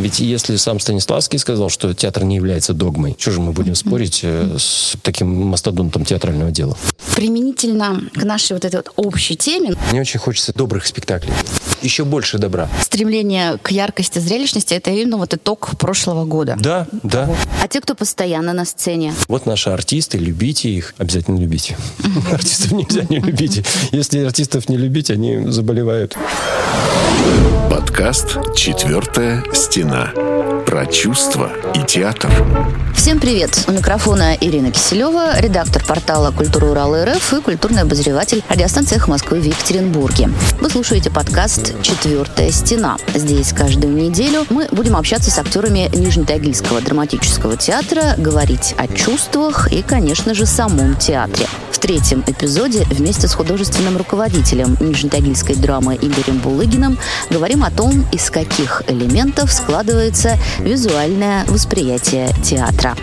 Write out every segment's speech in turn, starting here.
Ведь если сам Станиславский сказал, что театр не является догмой, что же мы будем спорить э, с таким мастодонтом театрального дела? Применительно к нашей вот этой вот общей теме. Мне очень хочется добрых спектаклей. Еще больше добра. Стремление к яркости, зрелищности – это именно вот итог прошлого года. Да, да. А те, кто постоянно на сцене? Вот наши артисты, любите их. Обязательно любите. Артистов нельзя не любить. Если артистов не любить, они заболевают. Подкаст «Четвертая стена». Про чувства и театр. Всем привет! У микрофона Ирина Киселева, редактор портала «Культура Урала РФ» и культурный обозреватель радиостанции «Эхо Москвы» в Екатеринбурге. Вы слушаете подкаст «Четвертая стена». Здесь каждую неделю мы будем общаться с актерами Нижнетагильского драматического театра, говорить о чувствах и, конечно же, самом театре. Третьем эпизоде вместе с художественным руководителем Нижнетагильской драмы Игорем Булыгиным говорим о том, из каких элементов складывается визуальное восприятие театра.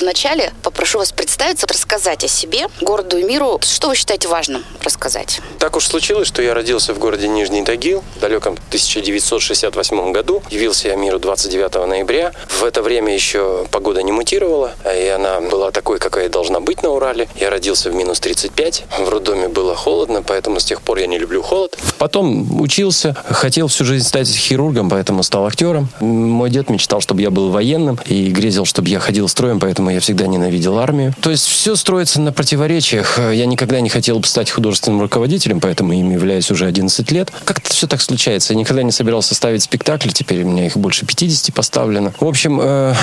Вначале попрошу вас представиться, рассказать о себе, городу и миру. Что вы считаете важным рассказать? Так уж случилось, что я родился в городе Нижний Тагил в далеком 1968 году. Явился я миру 29 ноября. В это время еще погода не мутировала, и она была такой, какая должна быть на Урале. Я родился в минус 35. В роддоме было холодно, поэтому с тех пор я не люблю холод. Потом учился, хотел всю жизнь стать хирургом, поэтому стал актером. Мой дед мечтал, чтобы я был военным и грезил, чтобы я ходил строем, поэтому я всегда ненавидел армию. То есть все строится на противоречиях. Я никогда не хотел бы стать художественным руководителем, поэтому им являюсь уже 11 лет. Как-то все так случается. Я никогда не собирался ставить спектакли, теперь у меня их больше 50 поставлено. В общем, э,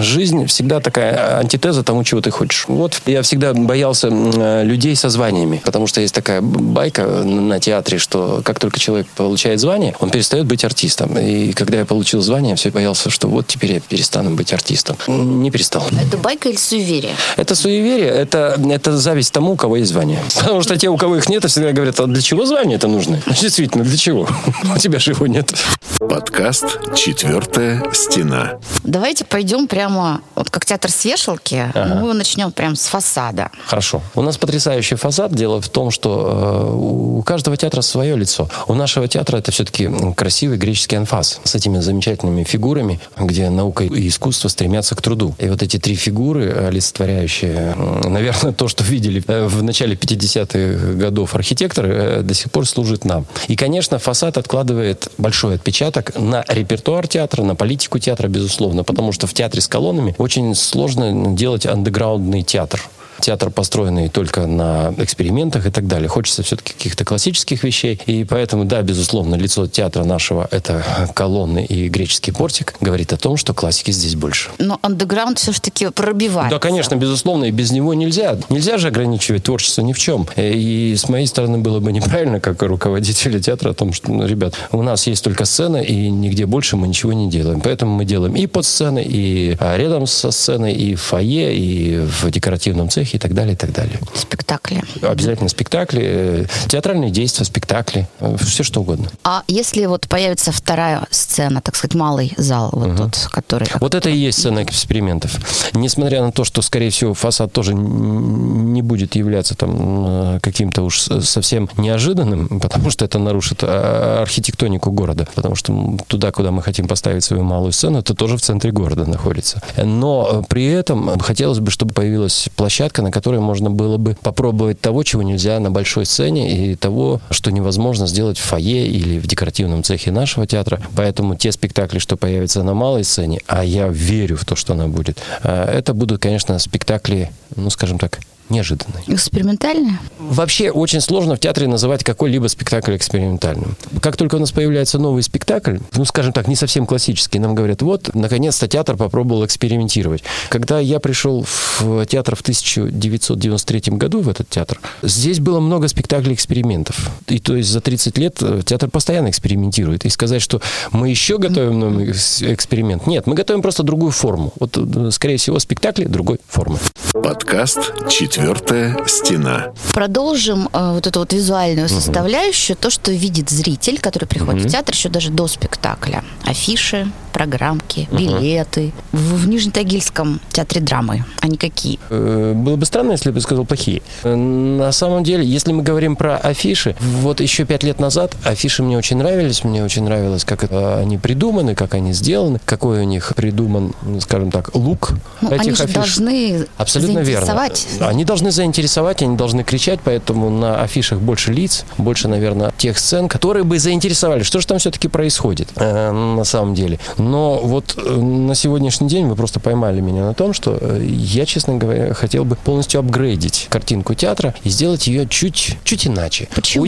жизнь всегда такая антитеза тому, чего ты хочешь. Вот я всегда боялся э, людей со званиями, потому что есть такая байка на театре, что как только человек получает звание, он перестает быть артистом. И когда я получил звание, я все боялся, что вот теперь я перестану быть артистом. Не перестал. Это байка или суеверие? Это суеверие, это, это зависть тому, у кого есть звание. Потому что те, у кого их нет, всегда говорят, а для чего звание это нужно? Действительно, для чего? У тебя же его нет. Подкаст «Четвертая стена». Давайте пойдем прямо, вот как театр с вешалки, ага. мы начнем прямо с фасада. Хорошо. У нас потрясающий фасад. Дело в том, что э, у каждого театра свое лицо. У нашего театра это все-таки красивый греческий анфас с этими замечательными фигурами, где наука и искусство стремятся к труду. И вот эти три фигуры, олицетворяющие, наверное, то, что видели э, в начале 50-х годов архитекторы, э, до сих пор служит нам. И, конечно, фасад откладывает большой отпечаток на репертуар театра, на политику театра, безусловно, потому что в театре с колоннами очень сложно делать андеграундный театр театр, построенный только на экспериментах и так далее. Хочется все-таки каких-то классических вещей. И поэтому, да, безусловно, лицо театра нашего — это колонны и греческий портик, говорит о том, что классики здесь больше. Но андеграунд все-таки пробивается. Да, конечно, безусловно, и без него нельзя. Нельзя же ограничивать творчество ни в чем. И с моей стороны было бы неправильно, как руководителя театра, о том, что, ну, ребят, у нас есть только сцена, и нигде больше мы ничего не делаем. Поэтому мы делаем и под сценой, и а, рядом со сценой, и в фойе, и в декоративном цехе, и так далее, и так далее. Спектакли. Обязательно спектакли, э, театральные действия, спектакли, э, все что угодно. А если вот появится вторая сцена, так сказать, малый зал, вот угу. тот, который... Вот это и есть сцена экспериментов. Несмотря на то, что, скорее всего, фасад тоже не будет являться там э, каким-то уж совсем неожиданным, потому что это нарушит архитектонику города, потому что туда, куда мы хотим поставить свою малую сцену, это тоже в центре города находится. Но при этом хотелось бы, чтобы появилась площадка, площадка, на которой можно было бы попробовать того, чего нельзя на большой сцене, и того, что невозможно сделать в фойе или в декоративном цехе нашего театра. Поэтому те спектакли, что появятся на малой сцене, а я верю в то, что она будет, а, это будут, конечно, спектакли, ну, скажем так, неожиданной. Экспериментальная? Вообще очень сложно в театре называть какой-либо спектакль экспериментальным. Как только у нас появляется новый спектакль, ну, скажем так, не совсем классический, нам говорят, вот, наконец-то театр попробовал экспериментировать. Когда я пришел в театр в 1993 году, в этот театр, здесь было много спектаклей экспериментов. И то есть за 30 лет э, театр постоянно экспериментирует. И сказать, что мы еще готовим новый эксперимент, нет, мы готовим просто другую форму. Вот, э, скорее всего, спектакли другой формы. Подкаст «Четвертая стена». Продолжим э, вот эту вот визуальную угу. составляющую, то, что видит зритель, который приходит угу. в театр еще даже до спектакля. Афиши, программки, билеты. В, в Нижнетагильском театре драмы они какие? Э, Было бы странно, если бы сказал плохие. Э, На самом деле, если мы говорим про афиши, вот еще пять лет назад афиши мне очень нравились, мне очень нравилось, как это они придуманы, как они сделаны, какой у них придуман, ну, скажем так, лук Ну, они этих же афиш. должны Абсолютно верно. Они должны заинтересовать, они должны кричать, поэтому на афишах больше лиц, больше, наверное, тех сцен, которые бы заинтересовали, что же там все-таки происходит э, на самом деле. Но вот э, на сегодняшний день вы просто поймали меня на том, что э, я, честно говоря, хотел бы полностью апгрейдить картинку театра и сделать ее чуть, чуть иначе. Почему?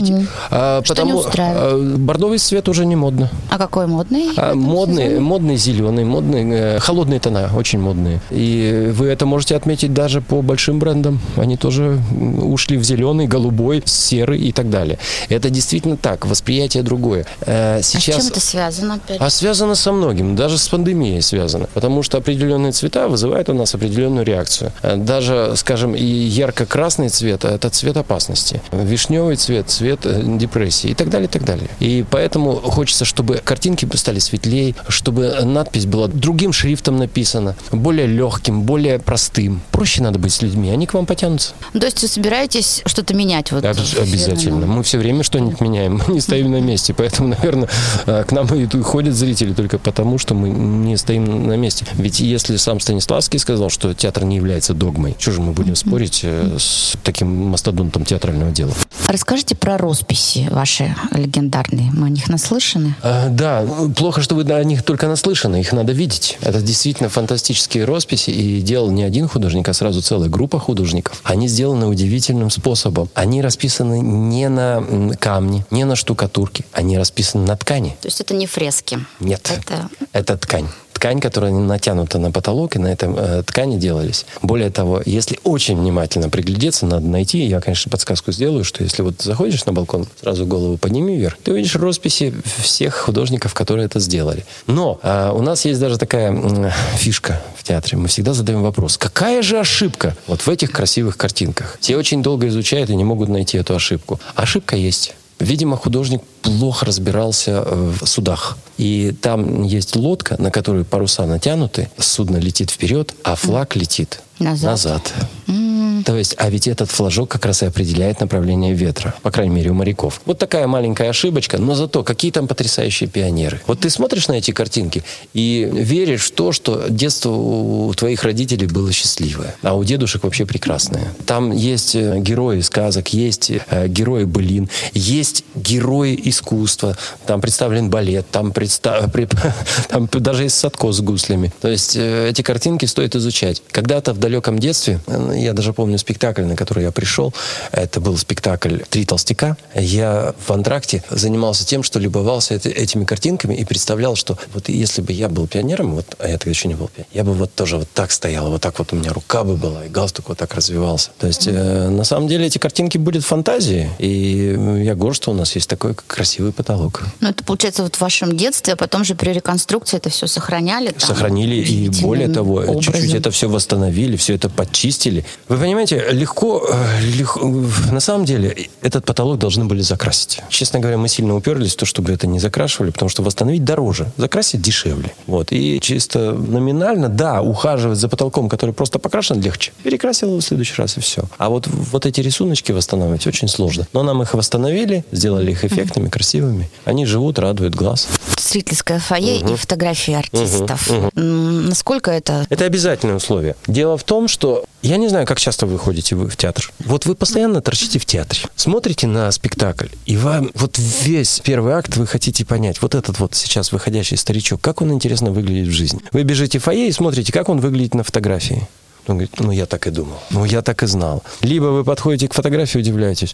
а, Что не потому устраивает? э, бордовый цвет уже не модно. А какой модный? А, модный, сезоне? модный зеленый, модный, холодные тона, очень модные. И вы это можете отметить даже по большим брендам. Они тоже ушли в зеленый, голубой, серый и так далее. Это действительно так, восприятие другое. Э, А с Сейчас... чем это связано опять? А связано со многим, даже с пандемией связано. Потому что определенные цвета вызывают у нас определенную реакцию. Э, Даже, скажем, и ярко-красный цвет – это цвет опасности. Вишневый цвет – цвет э, депрессии и так далее, и так далее. И поэтому хочется, чтобы картинки стали светлее, чтобы надпись была другим шрифтом написана, более легким, более простым. Проще надо быть с людьми, они к вам потянутся. Ну, то есть вы собираетесь что-то менять? Вот, Обязательно. фирменном? Мы все время что-нибудь меняем. Мы не стоим на месте. Поэтому, наверное, э, к нам и ходят зрители только потому, что мы не стоим на месте. Ведь если сам Станиславский сказал, что театр не является догмой, что же мы будем спорить э, с таким мастодонтом театрального дела? Расскажите про росписи ваши легендарные. Мы о них наслышаны. А, Да, плохо, что вы о них только наслышаны, их надо видеть. Это действительно фантастические росписи, и делал не один художник, а сразу целая группа художников. Они сделаны удивительным способом. Они расписаны не на камне, не на штукатурке, они расписаны на ткани. То есть это не фрески. Нет, Это это ткань. Ткань, которая натянута на потолок, и на этом э, ткани делались. Более того, если очень внимательно приглядеться, надо найти, я, конечно, подсказку сделаю, что если вот заходишь на балкон, сразу голову подними вверх, ты увидишь росписи всех художников, которые это сделали. Но э, у нас есть даже такая м, фишка в театре. Мы всегда задаем вопрос, какая же ошибка вот в этих красивых картинках? Все очень долго изучают и не могут найти эту ошибку. Ошибка есть. Видимо, художник плохо разбирался э, в судах. И там есть лодка, на которой паруса натянуты, судно летит вперед, а флаг летит Назад. назад. То есть, а ведь этот флажок как раз и определяет направление ветра, по крайней мере, у моряков. Вот такая маленькая ошибочка, но зато какие там потрясающие пионеры. Вот ты смотришь на эти картинки и веришь в то, что детство у твоих родителей было счастливое, а у дедушек вообще прекрасное. Там есть э, герои сказок, есть э, герои былин, есть герои искусства, там представлен балет, там, предста- при- там даже есть Садко с гуслями. То есть э, эти картинки стоит изучать. Когда-то в далеком детстве, э, я даже помню спектакль, на который я пришел, это был спектакль «Три толстяка». Я в антракте занимался тем, что любовался эти- этими картинками и представлял, что вот если бы я был пионером, вот, а я тогда еще не был пионером, я бы вот тоже вот так стоял, вот так вот у меня рука бы была, и галстук вот так развивался. То есть, э, на самом деле, эти картинки были в фантазии, и я горд, что у нас есть такой красивый потолок. Ну, это получается вот в вашем детстве, а потом же при реконструкции это все сохраняли. там, Сохранили и более того, чуть-чуть образом. это все восстановили, все это подчистили. Вы понимаете, легко, э, легко, на самом деле этот потолок должны были закрасить. Честно говоря, мы сильно уперлись в то, чтобы это не закрашивали, потому что восстановить дороже, закрасить дешевле. Вот. И чисто номинально, да, ухаживать за потолком, который просто покрашен, легче. Перекрасил его в следующий раз и все. А вот, вот эти рисуночки восстанавливать очень сложно. Но нам их восстановили, сделали их эффектными, красивыми. Они живут, радуют глаз. Зрительское фойе и фотографии артистов. М, Насколько это... Это обязательное условие. Дело в том, что я не знаю, как часто вы ходите в театр. Вот вы постоянно торчите в театре, смотрите на спектакль, и вам вот весь первый акт вы хотите понять, вот этот вот сейчас выходящий старичок, как он интересно выглядит в жизни. Вы бежите в фойе и смотрите, как он выглядит на фотографии. Он говорит, ну я так и думал, ну я так и знал. Либо вы подходите к фотографии и удивляетесь,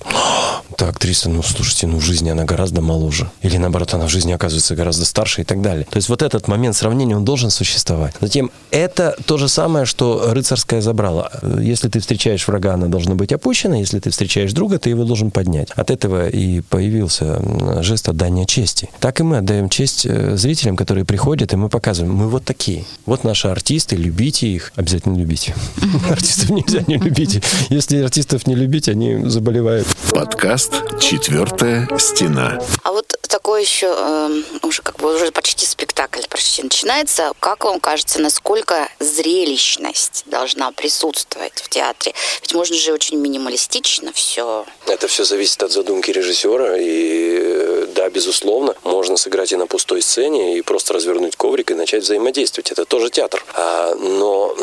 так, актриса, ну слушайте, ну в жизни она гораздо моложе. Или наоборот, она в жизни оказывается гораздо старше и так далее. То есть вот этот момент сравнения, он должен существовать. Затем, это то же самое, что рыцарское забрало. Если ты встречаешь врага, она должна быть опущена. Если ты встречаешь друга, ты его должен поднять. От этого и появился м, жест отдания чести. Так и мы отдаем честь э, зрителям, которые приходят, и мы показываем, мы вот такие. Вот наши артисты, любите их, обязательно любите. Артистов нельзя не любить. Если артистов не любить, они заболевают. Подкаст «Четвертая стена». А вот такой еще э, уже как бы уже почти спектакль почти начинается. Как вам кажется, насколько зрелищность должна присутствовать в театре? Ведь можно же очень минималистично все. Это все зависит от задумки режиссера. И э, да, безусловно, можно сыграть и на пустой сцене, и просто развернуть коврик и начать взаимодействовать. Это тоже театр. А, но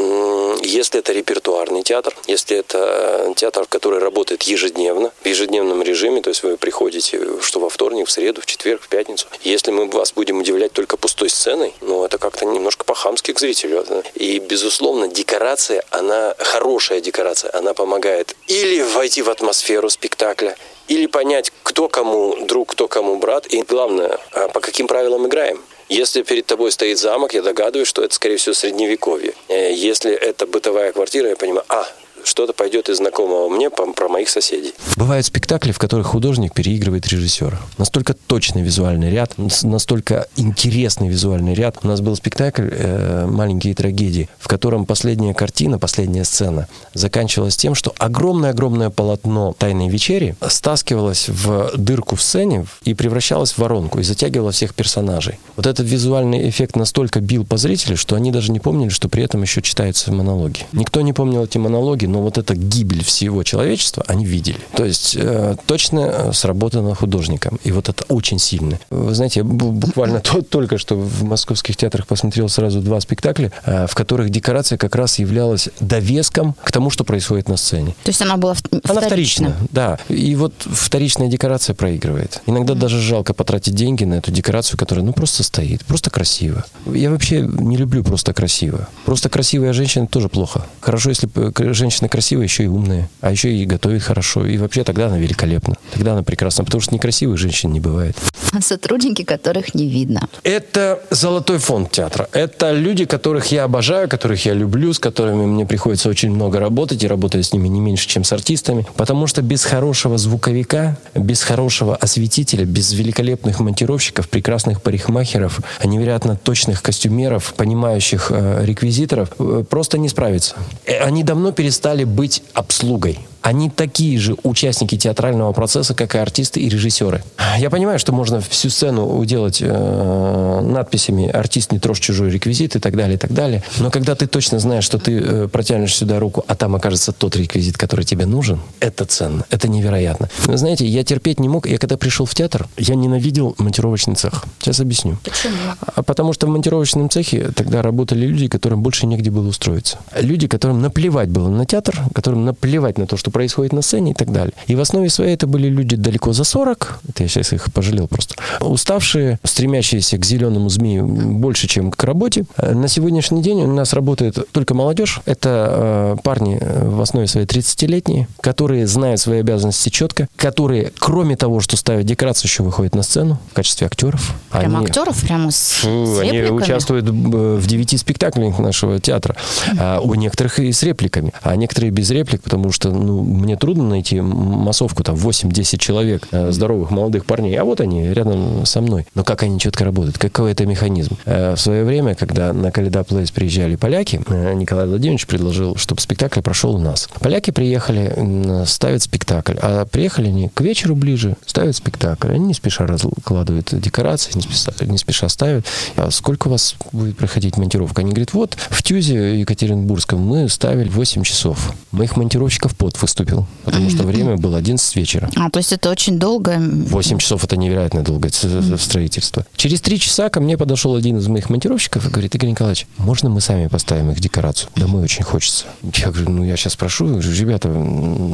если это репертуарный театр, если это театр, который работает ежедневно, в ежедневном режиме, то есть вы приходите что во вторник, в среду, в четверг, в пятницу. Если мы вас будем удивлять только пустой сценой, ну, это как-то немножко по-хамски к зрителю. И, безусловно, декорация, она хорошая декорация, она помогает или войти в атмосферу спектакля, или понять, кто кому друг, кто кому брат, и главное, а по каким правилам играем. Если перед тобой стоит замок, я догадываюсь, что это, скорее всего, средневековье. Э, если это бытовая квартира, я понимаю, а, что-то пойдет из знакомого мне про моих соседей. Бывают спектакли, в которых художник переигрывает режиссера. Настолько точный визуальный ряд, настолько интересный визуальный ряд. У нас был спектакль э, «Маленькие трагедии», в котором последняя картина, последняя сцена заканчивалась тем, что огромное-огромное полотно «Тайной вечери» стаскивалось в дырку в сцене и превращалось в воронку и затягивало всех персонажей. Вот этот визуальный эффект настолько бил по зрителю, что они даже не помнили, что при этом еще читаются монологи. Никто не помнил эти монологи, но вот эта гибель всего человечества они видели. То есть э, точно э, сработано художником. И вот это очень сильно. Вы знаете, я буквально только что в московских театрах посмотрел сразу два спектакля, э, в которых декорация как раз являлась довеском к тому, что происходит на сцене. То есть она была вторична? Она вторична, да. И вот вторичная декорация проигрывает. Иногда даже жалко потратить деньги на эту декорацию, которая ну просто стоит, просто красиво. Я вообще не люблю просто красиво. Просто красивая женщина тоже плохо. Хорошо, если женщина женщина красивая, еще и умная, а еще и готовит хорошо. И вообще тогда она великолепна. Тогда она прекрасна, потому что некрасивых женщин не бывает. А сотрудники, которых не видно. Это золотой фонд театра. Это люди, которых я обожаю, которых я люблю, с которыми мне приходится очень много работать, и работаю с ними не меньше, чем с артистами. Потому что без хорошего звуковика, без хорошего осветителя, без великолепных монтировщиков, прекрасных парикмахеров, невероятно точных костюмеров, понимающих э, реквизиторов, э, просто не справиться. Э, они давно перестали перестали быть обслугой они такие же участники театрального процесса, как и артисты и режиссеры. Я понимаю, что можно всю сцену уделать э, надписями «артист не трожь чужой реквизит» и так далее, и так далее. Но когда ты точно знаешь, что ты э, протянешь сюда руку, а там окажется тот реквизит, который тебе нужен, это ценно, это невероятно. Вы знаете, я терпеть не мог. Я когда пришел в театр, я ненавидел монтировочный цех. Сейчас объясню. Почему? А потому что в монтировочном цехе тогда работали люди, которым больше негде было устроиться. Люди, которым наплевать было на театр, которым наплевать на то, что происходит на сцене и так далее. И в основе своей это были люди далеко за 40, это я сейчас их пожалел просто, уставшие, стремящиеся к зеленому змею больше, чем к работе. На сегодняшний день у нас работает только молодежь. Это э, парни э, в основе своей 30-летние, которые знают свои обязанности четко, которые, кроме того, что ставят декорацию, еще выходят на сцену в качестве актеров. Прямо они, актеров? Прямо с, фу, Они участвуют в девяти спектаклях нашего театра. А у некоторых и с репликами, а некоторые без реплик, потому что ну, мне трудно найти массовку, там 8-10 человек, э, здоровых молодых парней, а вот они рядом со мной. Но как они четко работают, какой это механизм? Э, в свое время, когда на Каледа Плейс приезжали поляки, э, Николай Владимирович предложил, чтобы спектакль прошел у нас. Поляки приехали, ставят спектакль, а приехали они к вечеру ближе, ставят спектакль. Они не спеша раскладывают декорации, не спеша, не спеша ставят. А сколько у вас будет проходить монтировка? Они говорят, вот в Тюзе Екатеринбургском мы ставили 8 часов. Моих монтировщиков пот выступил потому что время было 11 вечера. А, то есть это очень долго? 8 часов это невероятно долгое строительство. Через 3 часа ко мне подошел один из моих монтировщиков и говорит, Игорь Николаевич, можно мы сами поставим их декорацию? Домой очень хочется. Я говорю, ну я сейчас прошу, ребята,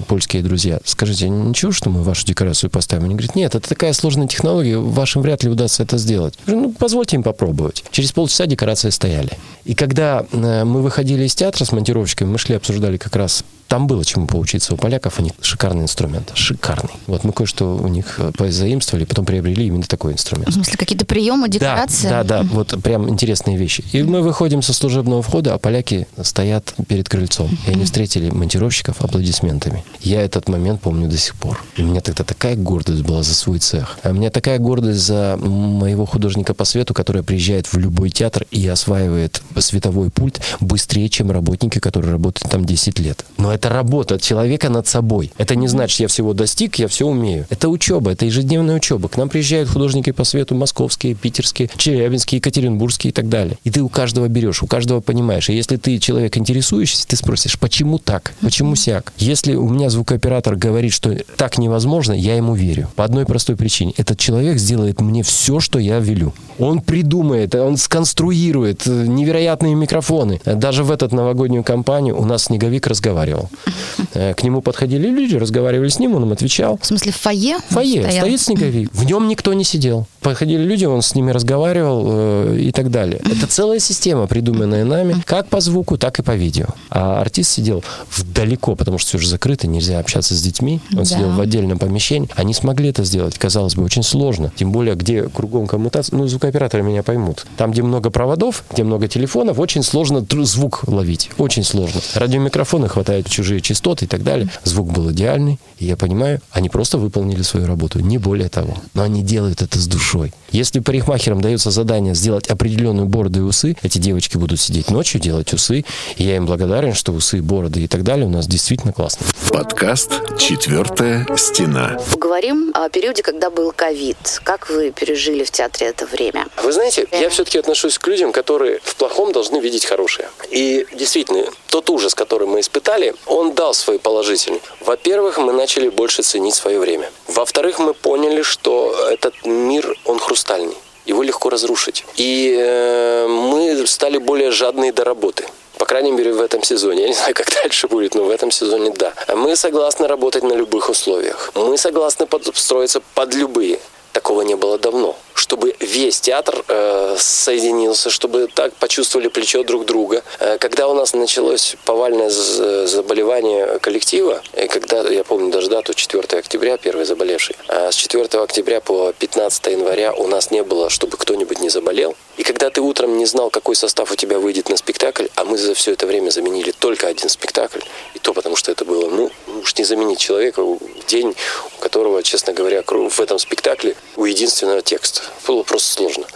польские друзья, скажите, ничего, что мы вашу декорацию поставим? Они говорят, нет, это такая сложная технология, вашим вряд ли удастся это сделать. Я говорю, ну позвольте им попробовать. Через полчаса декорации стояли. И когда э, мы выходили из театра с монтировщиками, мы шли, обсуждали как раз там было чему поучиться учиться у поляков, у них шикарный инструмент, шикарный. Вот мы кое-что у них э, позаимствовали, потом приобрели именно такой инструмент. В смысле, какие-то приемы, декорации? Да, да, да, вот прям интересные вещи. И мы выходим со служебного входа, а поляки стоят перед крыльцом. И они встретили монтировщиков аплодисментами. Я этот момент помню до сих пор. И у меня тогда такая гордость была за свой цех. А у меня такая гордость за моего художника по свету, который приезжает в любой театр и осваивает световой пульт быстрее, чем работники, которые работают там 10 лет. Но это работа человека над собой. Это не значит, я всего достиг, я все умею. Это учеба, это ежедневная учеба. К нам приезжают художники по свету московские, питерские, челябинские, екатеринбургские и так далее. И ты у каждого берешь, у каждого понимаешь. И если ты человек интересующийся, ты спросишь, почему так, почему сяк. Если у меня звукооператор говорит, что так невозможно, я ему верю. По одной простой причине. Этот человек сделает мне все, что я велю. Он придумает, он сконструирует э, невероятные микрофоны. Даже в этот новогоднюю кампанию у нас снеговик разговаривал. К нему подходили люди, разговаривали с ним, он им отвечал. В смысле, в фойе? В Фойе стоял? стоит снеговик. В нем никто не сидел. Подходили люди, он с ними разговаривал э, и так далее. Это целая система, придуманная нами, как по звуку, так и по видео. А артист сидел в- далеко, потому что все же закрыто, нельзя общаться с детьми. Он Да. сидел в отдельном помещении. Они смогли это сделать, казалось бы, очень сложно. Тем более, где кругом коммутация. Ну, звукооператоры меня поймут. Там, где много проводов, где много телефонов, очень сложно звук ловить. Очень сложно. Радиомикрофоны хватают чужие частоты и так далее. Звук был идеальный. И я понимаю, они просто выполнили свою работу. Не более того. Но они делают это с душой. Если парикмахерам дается задание сделать определенную бороду и усы, эти девочки будут сидеть ночью, делать усы. И я им благодарен, что усы, бороды и так далее у нас действительно классно. Подкаст «Четвертая стена». Поговорим о периоде, когда был ковид. Как вы пережили в театре это время? Вы знаете, я все-таки отношусь к людям, которые в плохом должны видеть хорошее. И действительно, тот ужас, который мы испытали, он дал свой положительный. Во-первых, мы начали больше ценить свое время. Во-вторых, мы поняли, что этот мир, он хрустальный. Его легко разрушить. И э, мы стали более жадные до работы. По крайней мере, в этом сезоне. Я не знаю, как дальше будет, но в этом сезоне да. Мы согласны работать на любых условиях. Мы согласны подстроиться под любые. Такого не было давно. Чтобы весь театр э, соединился, чтобы так почувствовали плечо друг друга. Э, когда у нас началось повальное заболевание коллектива, и когда, я помню даже дату, 4 октября, первый заболевший, а с 4 октября по 15 января у нас не было, чтобы кто-нибудь не заболел. И когда ты утром не знал, какой состав у тебя выйдет на спектакль, а мы за все это время заменили только один спектакль, и то потому, что это было, ну, уж не заменить человека в день, у которого, честно говоря, в этом спектакле у единственного текста. Было просто сложно.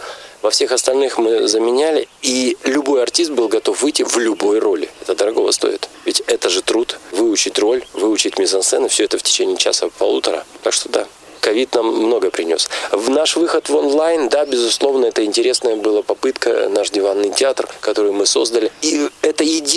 Во всех остальных мы заменяли, и любой артист был готов выйти в любой роли. Это дорогого стоит. Ведь это же труд. Выучить роль, выучить мизансцены, все это в течение часа-полутора. Так что да, ковид нам много принес. В наш выход в онлайн, да, безусловно, это интересная была попытка, наш диванный театр, который мы создали. И это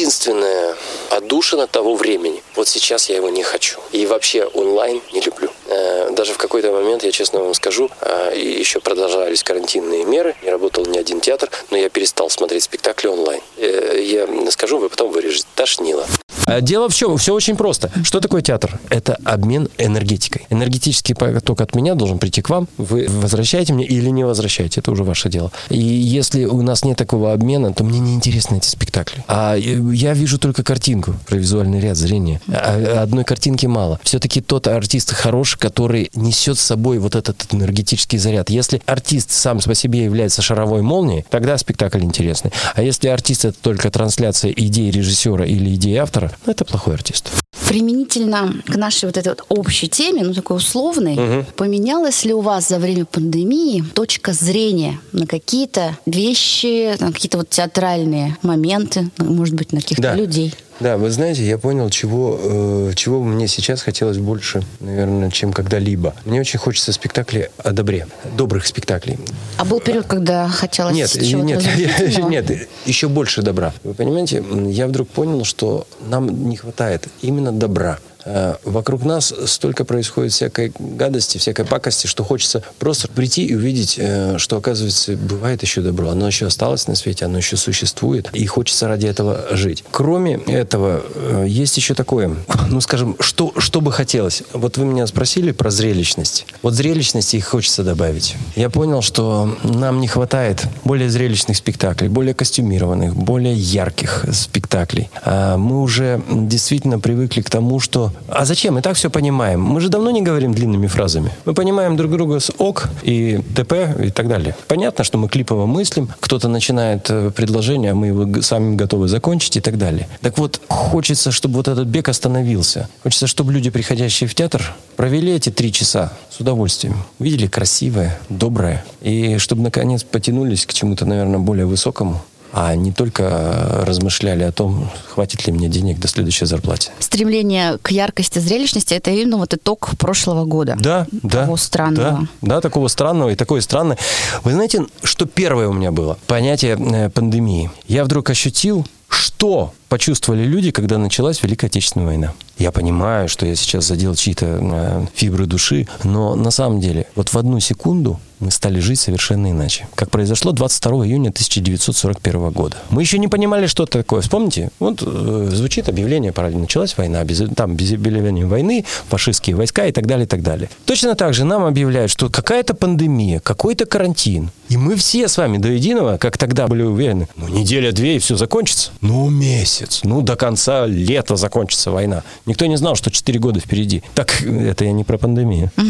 единственная отдушина того времени. Вот сейчас я его не хочу. И вообще онлайн не люблю. Э, Даже в какой-то момент, я честно вам скажу, э, еще продолжались карантинные меры, не работал ни один театр, но я перестал смотреть спектакли онлайн. Э, Я скажу, вы потом вырежете. Тошнило. А Дело в чем? Все очень просто. Что такое театр? Это обмен энергетикой. Энергетический поток от меня должен прийти к вам. Вы возвращаете мне или не возвращаете. Это уже ваше дело. И если у нас нет такого обмена, то мне не интересны эти спектакли. А я вижу только картинку про визуальный ряд зрения. А одной картинки мало. Все-таки тот артист хороший, который несет с собой вот этот энергетический заряд. Если артист сам по себе является шаровой молнией, тогда спектакль интересный. А если артист это только трансляция идей режиссера или идеи автора, ну, это плохой артист. Применительно к нашей вот этой вот общей теме, ну такой условной, поменялась ли у вас за время пандемии точка зрения на какие-то вещи, на какие-то вот театральные моменты, ну, может быть, на каких-то Да. людей? Да, вы знаете, я понял, чего, э, чего мне сейчас хотелось больше, наверное, чем когда-либо. Мне очень хочется спектаклей о добре, добрых спектаклей. А был период, когда хотелось Нет, нет, разрушительного? нет, еще больше добра. Вы понимаете, я вдруг понял, что нам не хватает именно добра. Э, Вокруг нас столько происходит всякой гадости, всякой пакости, что хочется просто прийти и увидеть, э, что, оказывается, бывает еще добро. Оно еще осталось на свете, оно еще существует, и хочется ради этого жить. Кроме этого, э, есть еще такое, ну, скажем, что, что бы хотелось. Вот вы меня спросили про зрелищность. Вот зрелищности их хочется добавить. Я понял, что нам не хватает более зрелищных спектаклей, более костюмированных, более ярких спектаклей. А Мы уже действительно привыкли к тому, что А зачем? И так все понимаем. Мы же давно не говорим длинными фразами. Мы понимаем друг друга с ок и ТП и так далее. Понятно, что мы клипово мыслим. Кто-то начинает э, предложение, а мы его сами готовы закончить и так далее. Так вот, хочется, чтобы вот этот бег остановился. Хочется, чтобы люди, приходящие в театр, провели эти три часа с удовольствием. Видели красивое, доброе. И чтобы, наконец, потянулись к чему-то, наверное, более высокому а не только размышляли о том, хватит ли мне денег до следующей зарплаты. Стремление к яркости, зрелищности – это именно вот итог прошлого года. Да, да. Такого странного. Да, да, такого странного и такое странное. Вы знаете, что первое у меня было? Понятие э, пандемии. Я вдруг ощутил, что почувствовали люди, когда началась Великая Отечественная война. Я понимаю, что я сейчас задел чьи-то э, фибры души, но на самом деле вот в одну секунду мы стали жить совершенно иначе. Как произошло 22 июня 1941 года. Мы еще не понимали, что это такое. Вспомните, вот э, звучит объявление, параллельно началась война, без, там без объявления войны, фашистские войска и так далее, и так далее. Точно так же нам объявляют, что какая-то пандемия, какой-то карантин. И мы все с вами до единого, как тогда были уверены, ну неделя-две и все закончится. Ну месяц, ну до конца лета закончится война. Никто не знал, что 4 года впереди. Так, это я не про пандемию.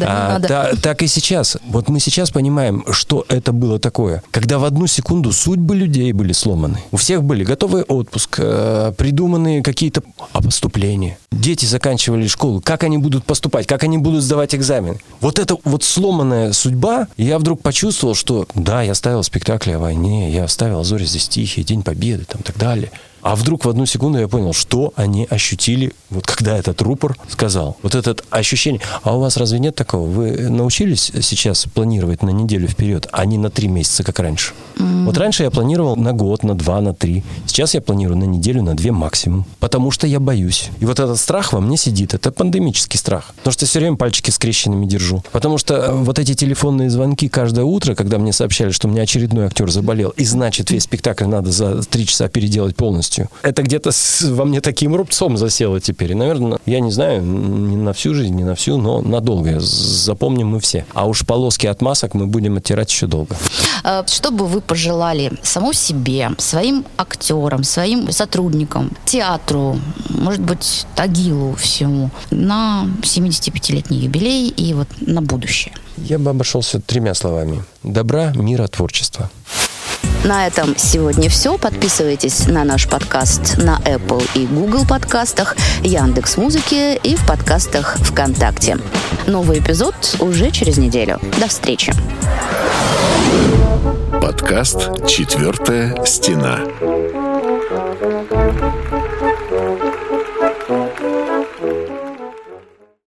А, так и сейчас. Вот мы сейчас понимаем, что это было такое. Когда в одну секунду судьбы людей были сломаны. У всех были готовый отпуск, э, придуманные какие-то поступления. Дети заканчивали школу. Как они будут поступать? Как они будут сдавать экзамен? Вот эта вот сломанная судьба, я вдруг почувствовал, что да, я ставил спектакли о войне, я ставил «Зори здесь тихие», «День Победы» там, и так далее. А вдруг в одну секунду я понял, что они ощутили, вот когда этот рупор сказал. Вот это ощущение. А у вас разве нет такого? Вы научились сейчас планировать на неделю вперед, а не на три месяца, как раньше? Mm. Вот раньше я планировал на год, на два, на три. Сейчас я планирую на неделю, на две максимум. Потому что я боюсь. И вот этот страх во мне сидит. Это пандемический страх. Потому что все время пальчики скрещенными держу. Потому что э, вот эти телефонные звонки каждое утро, когда мне сообщали, что у меня очередной актер заболел, и значит весь спектакль надо за три часа переделать полностью полностью. Это где-то во мне таким рубцом засело теперь. И, наверное, я не знаю, не на всю жизнь, не на всю, но надолго. Запомним мы все. А уж полоски от масок мы будем оттирать еще долго. А, что бы вы пожелали самому себе, своим актерам, своим сотрудникам, театру, может быть, Тагилу всему на 75-летний юбилей и вот на будущее? Я бы обошелся тремя словами. Добра, мира, творчества. На этом сегодня все. Подписывайтесь на наш подкаст на Apple и Google подкастах, Яндекс Музыки и в подкастах ВКонтакте. Новый эпизод уже через неделю. До встречи. Подкаст «Четвертая стена».